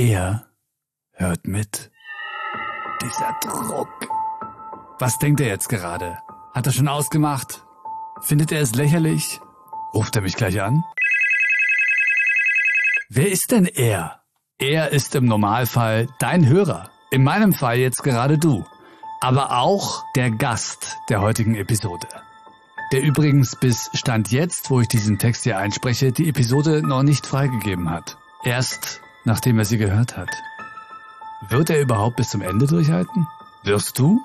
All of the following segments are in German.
er hört mit. Dieser Druck. Was denkt er jetzt gerade? Hat er schon ausgemacht? Findet er es lächerlich? Ruft er mich gleich an? Wer ist denn er? Er ist im Normalfall dein Hörer. In meinem Fall jetzt gerade du. Aber auch der Gast der heutigen Episode. Der übrigens bis Stand jetzt, wo ich diesen Text hier einspreche, die Episode noch nicht freigegeben hat. Erst nachdem er sie gehört hat. Wird er überhaupt bis zum Ende durchhalten? Wirst du?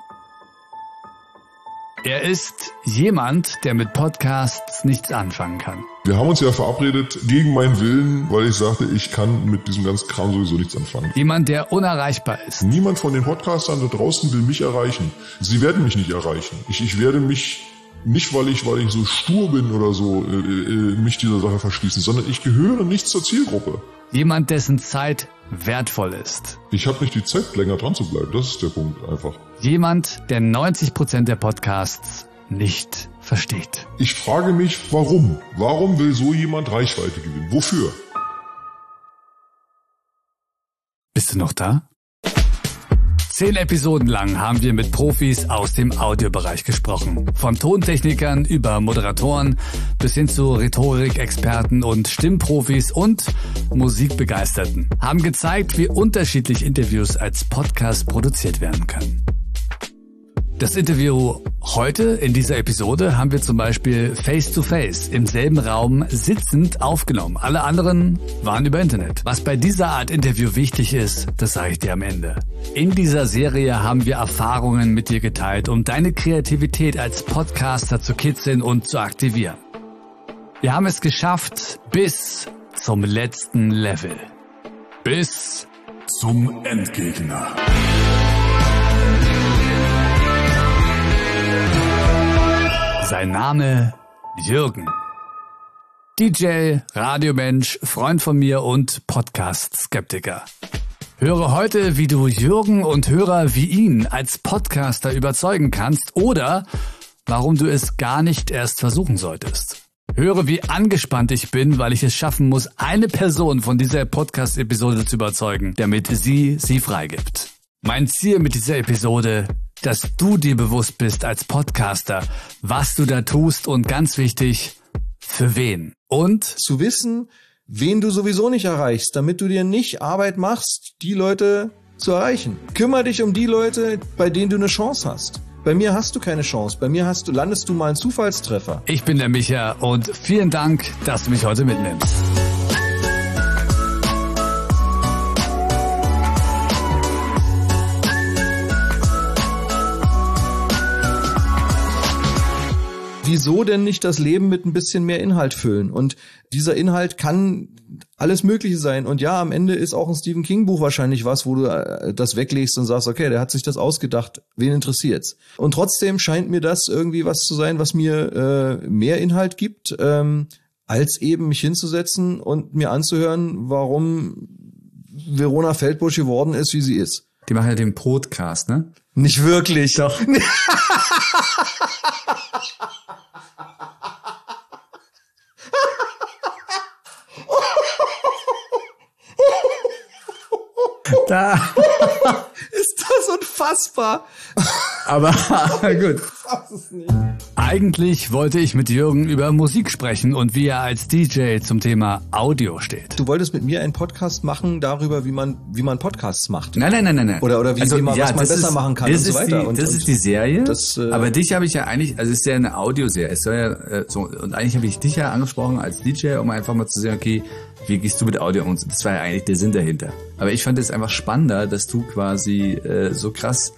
Er ist jemand, der mit Podcasts nichts anfangen kann. Wir haben uns ja verabredet gegen meinen Willen, weil ich sagte, ich kann mit diesem ganzen Kram sowieso nichts anfangen. Jemand, der unerreichbar ist. Niemand von den Podcastern da draußen will mich erreichen. Sie werden mich nicht erreichen. Ich, ich werde mich nicht, weil ich, weil ich so stur bin oder so, äh, äh, mich dieser Sache verschließen, sondern ich gehöre nicht zur Zielgruppe. Jemand, dessen Zeit wertvoll ist. Ich habe nicht die Zeit, länger dran zu bleiben. Das ist der Punkt einfach. Jemand, der 90 Prozent der Podcasts nicht versteht. Ich frage mich, warum? Warum will so jemand Reichweite gewinnen? Wofür? Bist du noch da? Zehn Episoden lang haben wir mit Profis aus dem Audiobereich gesprochen. Von Tontechnikern über Moderatoren bis hin zu Rhetorikexperten und Stimmprofis und Musikbegeisterten. Haben gezeigt, wie unterschiedlich Interviews als Podcast produziert werden können. Das Interview heute in dieser Episode haben wir zum Beispiel face to face im selben Raum sitzend aufgenommen. Alle anderen waren über Internet. Was bei dieser Art Interview wichtig ist, das sage ich dir am Ende. In dieser Serie haben wir Erfahrungen mit dir geteilt, um deine Kreativität als Podcaster zu kitzeln und zu aktivieren. Wir haben es geschafft bis zum letzten Level. Bis zum Endgegner. Sein Name Jürgen. DJ, Radiomensch, Freund von mir und Podcast-Skeptiker. Höre heute, wie du Jürgen und Hörer wie ihn als Podcaster überzeugen kannst oder warum du es gar nicht erst versuchen solltest. Höre, wie angespannt ich bin, weil ich es schaffen muss, eine Person von dieser Podcast-Episode zu überzeugen, damit sie sie freigibt. Mein Ziel mit dieser Episode dass du dir bewusst bist als Podcaster, was du da tust und ganz wichtig, für wen. Und zu wissen, wen du sowieso nicht erreichst, damit du dir nicht Arbeit machst, die Leute zu erreichen. Kümmer dich um die Leute, bei denen du eine Chance hast. Bei mir hast du keine Chance. Bei mir hast du, landest du mal einen Zufallstreffer. Ich bin der Micha und vielen Dank, dass du mich heute mitnimmst. Wieso denn nicht das Leben mit ein bisschen mehr Inhalt füllen? Und dieser Inhalt kann alles Mögliche sein. Und ja, am Ende ist auch ein Stephen King Buch wahrscheinlich was, wo du äh, das weglegst und sagst, okay, der hat sich das ausgedacht. Wen interessiert's? Und trotzdem scheint mir das irgendwie was zu sein, was mir äh, mehr Inhalt gibt, ähm, als eben mich hinzusetzen und mir anzuhören, warum Verona Feldbusch geworden ist, wie sie ist. Die machen ja den Podcast, ne? Nicht wirklich. Doch. Da ist das unfassbar. Aber gut. Eigentlich wollte ich mit Jürgen über Musik sprechen und wie er als DJ zum Thema Audio steht. Du wolltest mit mir einen Podcast machen darüber, wie man wie man Podcasts macht. Nein, nein, nein, nein. nein. Oder oder wie, also, man ja, was man besser ist, machen kann und so weiter. Die, und, das und ist die Serie. Das, äh, aber dich habe ich ja eigentlich, also es ist ja eine Audioserie. Es soll ja äh, so und eigentlich habe ich dich ja angesprochen als DJ, um einfach mal zu sehen, okay, wie gehst du mit Audio um? Das war ja eigentlich der Sinn dahinter. Aber ich fand es einfach spannender, dass du quasi äh, so krass,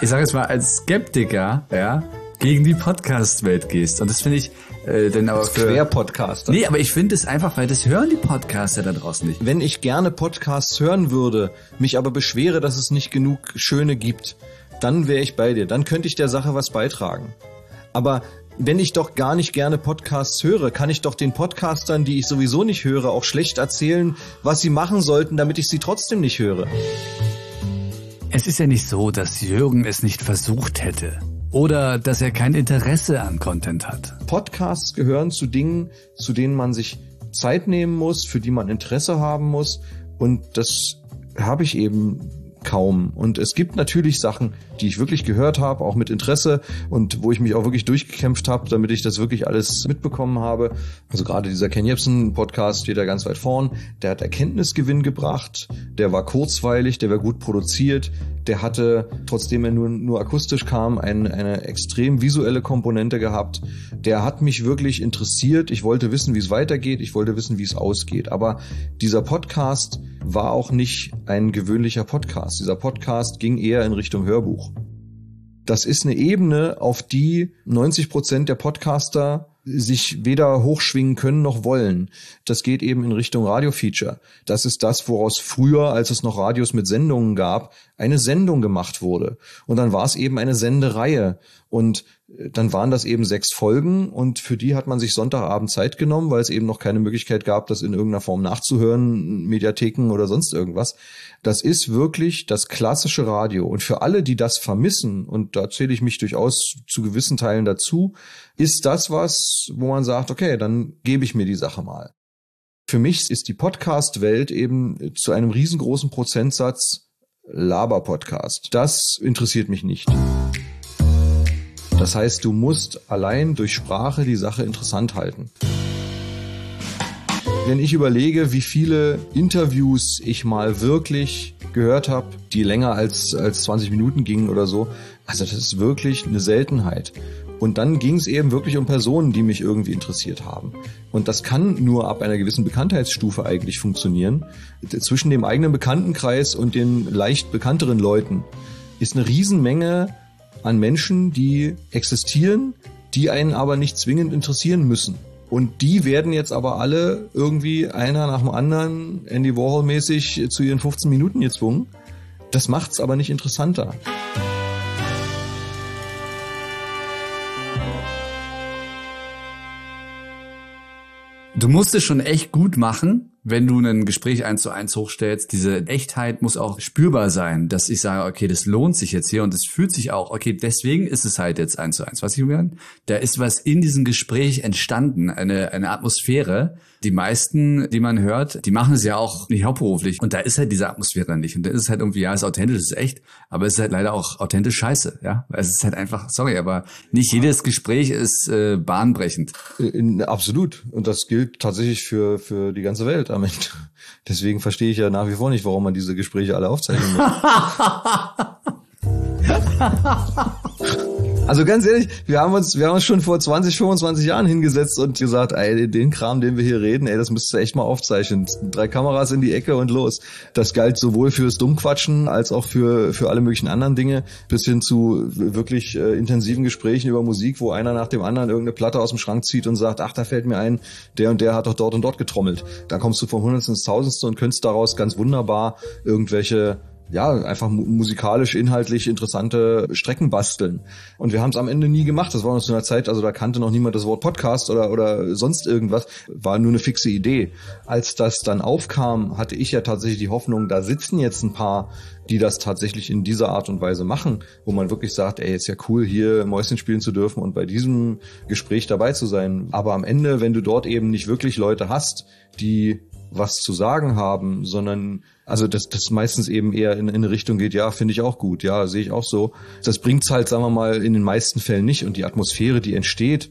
ich sage jetzt mal als Skeptiker, ja, gegen die Podcast-Welt gehst. Und das finde ich äh, denn aber für Quer-Podcaster. Nee, aber ich finde es einfach, weil das hören die Podcaster da draußen nicht. Wenn ich gerne Podcasts hören würde, mich aber beschwere, dass es nicht genug schöne gibt, dann wäre ich bei dir. Dann könnte ich der Sache was beitragen. Aber wenn ich doch gar nicht gerne Podcasts höre, kann ich doch den Podcastern, die ich sowieso nicht höre, auch schlecht erzählen, was sie machen sollten, damit ich sie trotzdem nicht höre. Es ist ja nicht so, dass Jürgen es nicht versucht hätte. Oder dass er kein Interesse an Content hat. Podcasts gehören zu Dingen, zu denen man sich Zeit nehmen muss, für die man Interesse haben muss. Und das habe ich eben kaum. Und es gibt natürlich Sachen, die ich wirklich gehört habe, auch mit Interesse und wo ich mich auch wirklich durchgekämpft habe, damit ich das wirklich alles mitbekommen habe. Also gerade dieser Ken Jebsen Podcast steht da ganz weit vorn. Der hat Erkenntnisgewinn gebracht, der war kurzweilig, der war gut produziert, der hatte, trotzdem er nur, nur akustisch kam, ein, eine extrem visuelle Komponente gehabt. Der hat mich wirklich interessiert. Ich wollte wissen, wie es weitergeht. Ich wollte wissen, wie es ausgeht. Aber dieser Podcast war auch nicht ein gewöhnlicher Podcast. Dieser Podcast ging eher in Richtung Hörbuch. Das ist eine Ebene, auf die 90 Prozent der Podcaster sich weder hochschwingen können noch wollen. Das geht eben in Richtung Radio-Feature. Das ist das, woraus früher, als es noch Radios mit Sendungen gab, eine Sendung gemacht wurde. Und dann war es eben eine Sendereihe. Und äh, dann waren das eben sechs Folgen und für die hat man sich Sonntagabend Zeit genommen, weil es eben noch keine Möglichkeit gab, das in irgendeiner Form nachzuhören, Mediatheken oder sonst irgendwas. Das ist wirklich das klassische Radio. Und für alle, die das vermissen, und da zähle ich mich durchaus zu gewissen Teilen dazu, ist das was, wo man sagt, okay, dann gebe ich mir die Sache mal. Für mich ist die Podcast-Welt eben zu einem riesengroßen Prozentsatz Laber-Podcast. Das interessiert mich nicht. Das heißt, du musst allein durch Sprache die Sache interessant halten. Wenn ich überlege, wie viele Interviews ich mal wirklich gehört habe, die länger als, als 20 Minuten gingen oder so, also das ist wirklich eine Seltenheit. Und dann ging es eben wirklich um Personen, die mich irgendwie interessiert haben. Und das kann nur ab einer gewissen Bekanntheitsstufe eigentlich funktionieren. Zwischen dem eigenen Bekanntenkreis und den leicht bekannteren Leuten ist eine Riesenmenge an Menschen, die existieren, die einen aber nicht zwingend interessieren müssen. Und die werden jetzt aber alle irgendwie einer nach dem anderen Andy Warhol mäßig zu ihren 15 Minuten gezwungen. Das macht's aber nicht interessanter. Du musst es schon echt gut machen, wenn du ein Gespräch eins zu eins hochstellst, diese Echtheit muss auch spürbar sein, dass ich sage, okay, das lohnt sich jetzt hier und es fühlt sich auch, okay, deswegen ist es halt jetzt eins zu eins. Was ich meine? Da ist was in diesem Gespräch entstanden, eine, eine Atmosphäre. Die meisten, die man hört, die machen es ja auch nicht hauptberuflich und da ist halt diese Atmosphäre nicht und da ist es halt irgendwie, ja, es ist authentisch, es ist echt, aber es ist halt leider auch authentisch scheiße, ja. Es ist halt einfach, sorry, aber nicht jedes Gespräch ist äh, bahnbrechend. In, absolut und das gilt tatsächlich für, für die ganze Welt damit. Deswegen verstehe ich ja nach wie vor nicht, warum man diese Gespräche alle aufzeichnen muss. Also ganz ehrlich, wir haben uns, wir haben uns schon vor 20, 25 Jahren hingesetzt und gesagt, ey, den Kram, den wir hier reden, ey, das müsst ihr echt mal aufzeichnen. Drei Kameras in die Ecke und los. Das galt sowohl fürs Dummquatschen als auch für, für alle möglichen anderen Dinge, bis hin zu wirklich äh, intensiven Gesprächen über Musik, wo einer nach dem anderen irgendeine Platte aus dem Schrank zieht und sagt, ach, da fällt mir ein, der und der hat doch dort und dort getrommelt. Da kommst du vom Hundertsten ins Tausendste und könntest daraus ganz wunderbar irgendwelche ja, einfach musikalisch, inhaltlich interessante Strecken basteln. Und wir haben es am Ende nie gemacht. Das war noch zu einer Zeit, also da kannte noch niemand das Wort Podcast oder, oder sonst irgendwas. War nur eine fixe Idee. Als das dann aufkam, hatte ich ja tatsächlich die Hoffnung, da sitzen jetzt ein paar, die das tatsächlich in dieser Art und Weise machen, wo man wirklich sagt, ey, ist ja cool, hier Mäuschen spielen zu dürfen und bei diesem Gespräch dabei zu sein. Aber am Ende, wenn du dort eben nicht wirklich Leute hast, die was zu sagen haben, sondern also das, das meistens eben eher in, in eine Richtung geht, ja, finde ich auch gut, ja, sehe ich auch so. Das bringt's halt, sagen wir mal, in den meisten Fällen nicht. Und die Atmosphäre, die entsteht,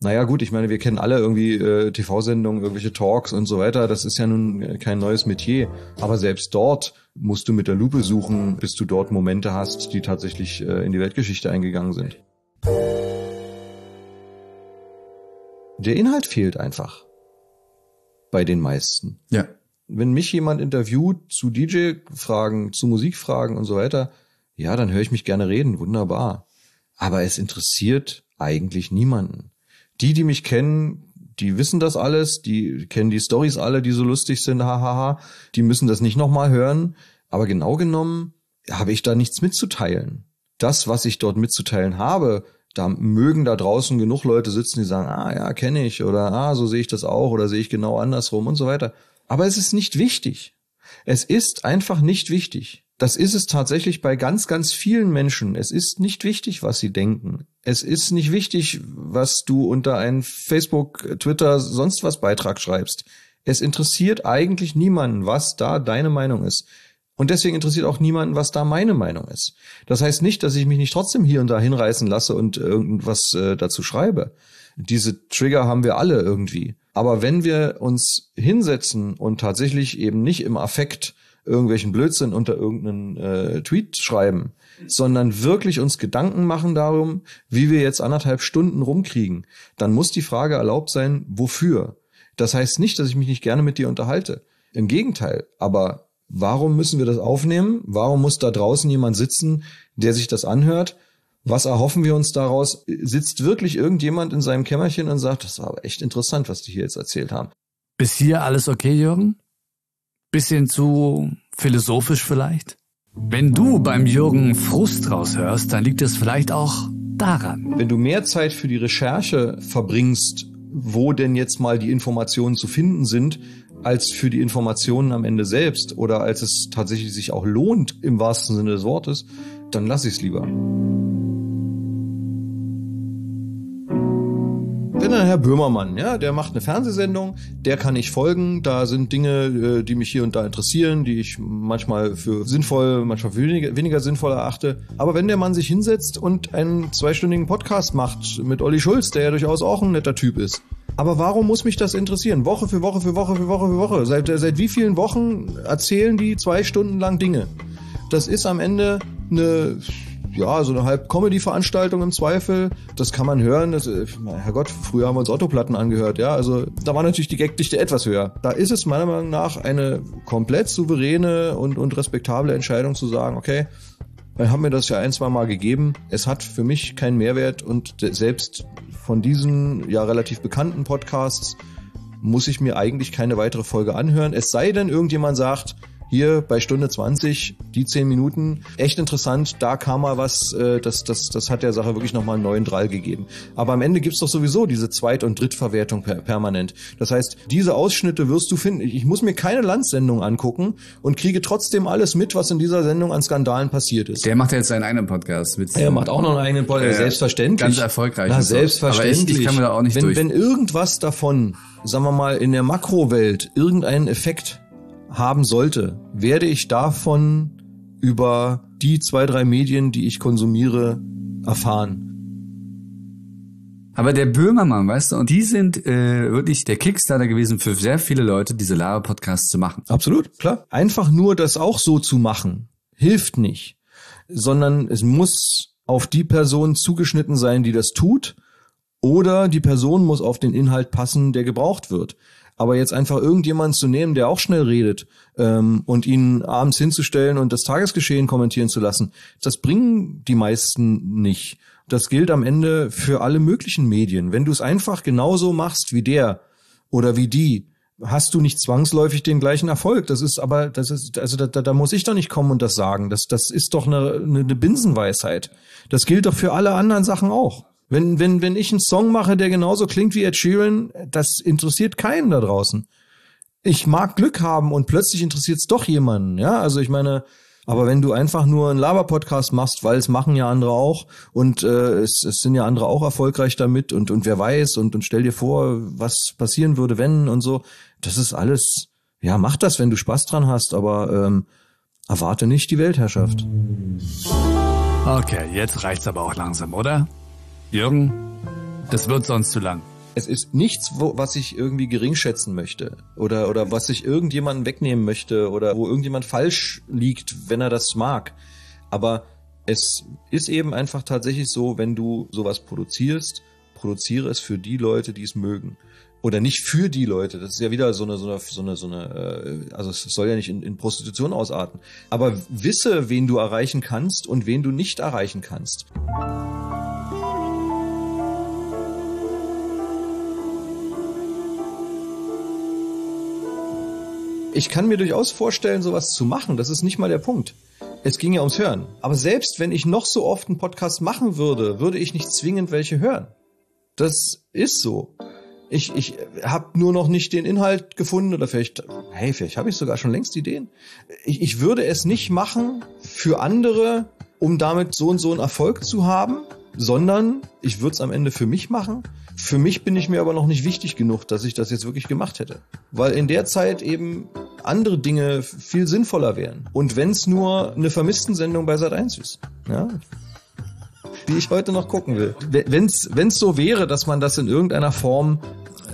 naja gut, ich meine, wir kennen alle irgendwie äh, TV-Sendungen, irgendwelche Talks und so weiter. Das ist ja nun kein neues Metier. Aber selbst dort musst du mit der Lupe suchen, bis du dort Momente hast, die tatsächlich äh, in die Weltgeschichte eingegangen sind. Der Inhalt fehlt einfach bei den meisten. Ja. Wenn mich jemand interviewt zu DJ-Fragen, zu Musikfragen und so weiter, ja, dann höre ich mich gerne reden, wunderbar. Aber es interessiert eigentlich niemanden. Die, die mich kennen, die wissen das alles, die kennen die Stories alle, die so lustig sind, hahaha, die müssen das nicht nochmal hören. Aber genau genommen habe ich da nichts mitzuteilen. Das, was ich dort mitzuteilen habe, da mögen da draußen genug Leute sitzen, die sagen, ah ja, kenne ich oder ah, so sehe ich das auch oder sehe ich genau andersrum und so weiter. Aber es ist nicht wichtig. Es ist einfach nicht wichtig. Das ist es tatsächlich bei ganz, ganz vielen Menschen. Es ist nicht wichtig, was sie denken. Es ist nicht wichtig, was du unter einen Facebook, Twitter, sonst was Beitrag schreibst. Es interessiert eigentlich niemanden, was da deine Meinung ist. Und deswegen interessiert auch niemanden, was da meine Meinung ist. Das heißt nicht, dass ich mich nicht trotzdem hier und da hinreißen lasse und irgendwas äh, dazu schreibe. Diese Trigger haben wir alle irgendwie. Aber wenn wir uns hinsetzen und tatsächlich eben nicht im Affekt irgendwelchen Blödsinn unter irgendeinen äh, Tweet schreiben, sondern wirklich uns Gedanken machen darum, wie wir jetzt anderthalb Stunden rumkriegen, dann muss die Frage erlaubt sein, wofür? Das heißt nicht, dass ich mich nicht gerne mit dir unterhalte. Im Gegenteil. Aber Warum müssen wir das aufnehmen? Warum muss da draußen jemand sitzen, der sich das anhört? Was erhoffen wir uns daraus? Sitzt wirklich irgendjemand in seinem Kämmerchen und sagt, das war aber echt interessant, was die hier jetzt erzählt haben? Bis hier alles okay, Jürgen? Bisschen zu philosophisch vielleicht? Wenn du beim Jürgen Frust raushörst, dann liegt es vielleicht auch daran. Wenn du mehr Zeit für die Recherche verbringst, wo denn jetzt mal die Informationen zu finden sind, als für die Informationen am Ende selbst oder als es tatsächlich sich auch lohnt im wahrsten Sinne des Wortes, dann lass ich es lieber. Bin dann Herr Böhmermann, ja, der macht eine Fernsehsendung, der kann ich folgen, da sind Dinge, äh, die mich hier und da interessieren, die ich manchmal für sinnvoll, manchmal für weniger, weniger sinnvoll erachte. Aber wenn der Mann sich hinsetzt und einen zweistündigen Podcast macht mit Olli Schulz, der ja durchaus auch ein netter Typ ist, aber warum muss mich das interessieren? Woche für Woche für Woche für Woche für Woche. Seit, seit wie vielen Wochen erzählen die zwei Stunden lang Dinge? Das ist am Ende eine, ja, so eine halb Comedy-Veranstaltung im Zweifel. Das kann man hören. Das, äh, Herrgott, früher haben wir uns Autoplatten angehört, ja. Also da war natürlich die Gagdichte etwas höher. Da ist es meiner Meinung nach eine komplett souveräne und, und respektable Entscheidung zu sagen, okay, wir haben mir das ja ein, zwei Mal gegeben. Es hat für mich keinen Mehrwert und selbst von diesen ja relativ bekannten Podcasts muss ich mir eigentlich keine weitere Folge anhören. Es sei denn, irgendjemand sagt, hier bei Stunde 20, die 10 Minuten, echt interessant, da kam mal was, äh, das, das, das hat der Sache wirklich nochmal einen neuen Drall gegeben. Aber am Ende gibt's doch sowieso diese Zweit- und Drittverwertung per permanent. Das heißt, diese Ausschnitte wirst du finden. Ich muss mir keine Landsendung angucken und kriege trotzdem alles mit, was in dieser Sendung an Skandalen passiert ist. Der macht ja jetzt seinen eigenen Podcast mit. Er macht auch noch einen eigenen Podcast, äh, selbstverständlich. Ganz erfolgreich. Na, selbstverständlich. Aber ich, ich kann mir da auch nicht wenn, durch. Wenn irgendwas davon, sagen wir mal, in der Makrowelt irgendeinen Effekt haben sollte, werde ich davon über die zwei, drei Medien, die ich konsumiere, erfahren. Aber der Böhmermann, weißt du, und die sind äh, wirklich der Kickstarter gewesen für sehr viele Leute, diese Lava-Podcasts zu machen. Absolut, klar. Einfach nur das auch so zu machen, hilft nicht. Sondern es muss auf die Person zugeschnitten sein, die das tut, oder die Person muss auf den Inhalt passen, der gebraucht wird. Aber jetzt einfach irgendjemanden zu nehmen, der auch schnell redet ähm, und ihn abends hinzustellen und das Tagesgeschehen kommentieren zu lassen, das bringen die meisten nicht. Das gilt am Ende für alle möglichen Medien. Wenn du es einfach genauso machst wie der oder wie die, hast du nicht zwangsläufig den gleichen Erfolg. Das ist aber, das ist, also da, da, da muss ich doch nicht kommen und das sagen. Das, das ist doch eine, eine Binsenweisheit. Das gilt doch für alle anderen Sachen auch. Wenn, wenn, wenn ich einen Song mache, der genauso klingt wie Ed Sheeran, das interessiert keinen da draußen. Ich mag Glück haben und plötzlich interessiert es doch jemanden, ja. Also ich meine, aber wenn du einfach nur einen Laber-Podcast machst, weil es machen ja andere auch und äh, es, es sind ja andere auch erfolgreich damit und, und wer weiß und, und stell dir vor, was passieren würde, wenn und so, das ist alles, ja, mach das, wenn du Spaß dran hast, aber ähm, erwarte nicht die Weltherrschaft. Okay, jetzt reicht's aber auch langsam, oder? Jürgen, das wird sonst zu lang. Es ist nichts, wo, was ich irgendwie gering schätzen möchte oder, oder was ich irgendjemanden wegnehmen möchte oder wo irgendjemand falsch liegt, wenn er das mag. Aber es ist eben einfach tatsächlich so, wenn du sowas produzierst, produziere es für die Leute, die es mögen. Oder nicht für die Leute. Das ist ja wieder so eine, so eine, so eine, so eine äh, also es soll ja nicht in, in Prostitution ausarten. Aber wisse, wen du erreichen kannst und wen du nicht erreichen kannst. Ich kann mir durchaus vorstellen, sowas zu machen. Das ist nicht mal der Punkt. Es ging ja ums Hören. Aber selbst wenn ich noch so oft einen Podcast machen würde, würde ich nicht zwingend welche hören. Das ist so. Ich, ich habe nur noch nicht den Inhalt gefunden oder vielleicht, hey, vielleicht habe ich sogar schon längst Ideen. Ich, ich würde es nicht machen für andere, um damit so und so einen Erfolg zu haben, sondern ich würde es am Ende für mich machen. Für mich bin ich mir aber noch nicht wichtig genug, dass ich das jetzt wirklich gemacht hätte. Weil in der Zeit eben andere Dinge viel sinnvoller wären. Und wenn es nur eine Vermissten-Sendung bei Sat1 ist. Ja, die ich heute noch gucken will. Wenn es so wäre, dass man das in irgendeiner Form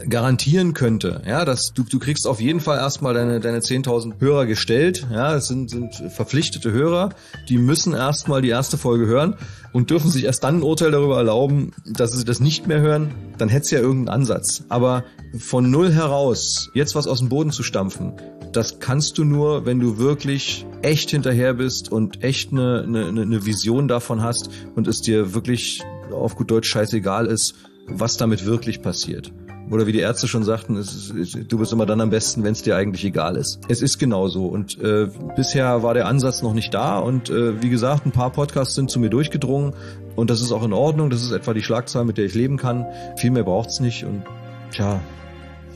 garantieren könnte, ja, dass du, du kriegst auf jeden Fall erstmal deine, deine 10.000 Hörer gestellt, ja, es sind, sind verpflichtete Hörer, die müssen erstmal die erste Folge hören und dürfen sich erst dann ein Urteil darüber erlauben, dass sie das nicht mehr hören, dann hätte es ja irgendeinen Ansatz. Aber von null heraus, jetzt was aus dem Boden zu stampfen, das kannst du nur, wenn du wirklich echt hinterher bist und echt eine, eine, eine Vision davon hast und es dir wirklich auf gut Deutsch scheißegal ist, was damit wirklich passiert. Oder wie die Ärzte schon sagten, ist, du bist immer dann am besten, wenn es dir eigentlich egal ist. Es ist genauso. Und äh, bisher war der Ansatz noch nicht da. Und äh, wie gesagt, ein paar Podcasts sind zu mir durchgedrungen. Und das ist auch in Ordnung. Das ist etwa die Schlagzahl, mit der ich leben kann. Viel mehr braucht's nicht. Und tja,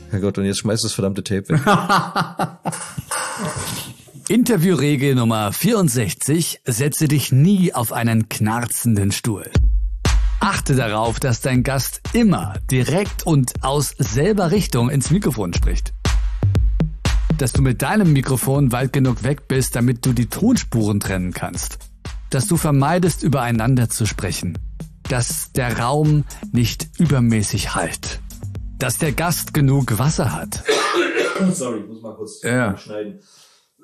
Herrgott, und jetzt schmeißt das verdammte Tape weg. Interviewregel Nummer 64. Setze dich nie auf einen knarzenden Stuhl. Achte darauf, dass dein Gast immer direkt und aus selber Richtung ins Mikrofon spricht. Dass du mit deinem Mikrofon weit genug weg bist, damit du die Tonspuren trennen kannst. Dass du vermeidest, übereinander zu sprechen. Dass der Raum nicht übermäßig halt. Dass der Gast genug Wasser hat. Sorry, muss mal kurz ja. schneiden.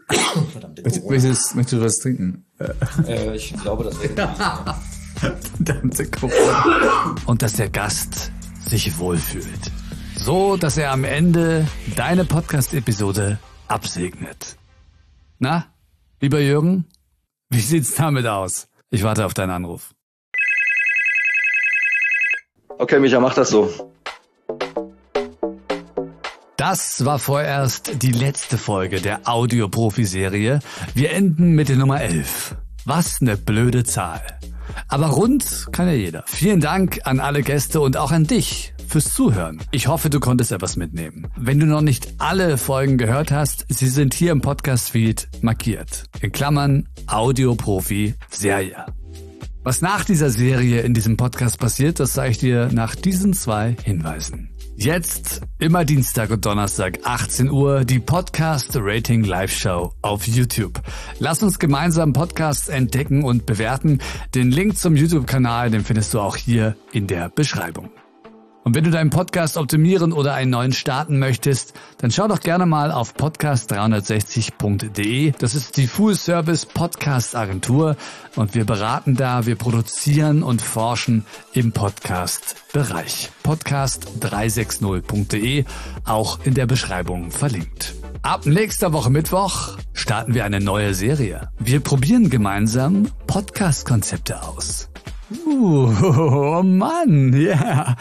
Verdammte möchtest, möchtest du was trinken? Äh, ich glaube, das wäre Verdammte Corona. Und dass der Gast sich wohlfühlt. So, dass er am Ende deine Podcast-Episode absegnet. Na, lieber Jürgen, wie sieht's damit aus? Ich warte auf deinen Anruf. Okay, Micha, mach das so. Das war vorerst die letzte Folge der Audioprofi-Serie. Wir enden mit der Nummer 11. Was ne blöde Zahl. Aber rund kann ja jeder. Vielen Dank an alle Gäste und auch an dich fürs Zuhören. Ich hoffe, du konntest etwas mitnehmen. Wenn du noch nicht alle Folgen gehört hast, sie sind hier im Podcast-Feed markiert. In Klammern Audioprofi Serie. Was nach dieser Serie in diesem Podcast passiert, das sage ich dir nach diesen zwei Hinweisen. Jetzt immer Dienstag und Donnerstag 18 Uhr die Podcast Rating Live Show auf YouTube. Lass uns gemeinsam Podcasts entdecken und bewerten. Den Link zum YouTube-Kanal, den findest du auch hier in der Beschreibung. Und wenn du deinen Podcast optimieren oder einen neuen starten möchtest, dann schau doch gerne mal auf podcast360.de. Das ist die Full Service Podcast Agentur und wir beraten da, wir produzieren und forschen im Podcast Bereich. Podcast360.de, auch in der Beschreibung verlinkt. Ab nächster Woche Mittwoch starten wir eine neue Serie. Wir probieren gemeinsam Podcast-Konzepte aus. Uh, oh Mann, ja. Yeah.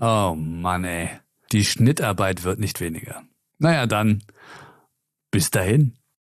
Oh Mann, ey. Die Schnittarbeit wird nicht weniger. Naja, dann. Bis dahin.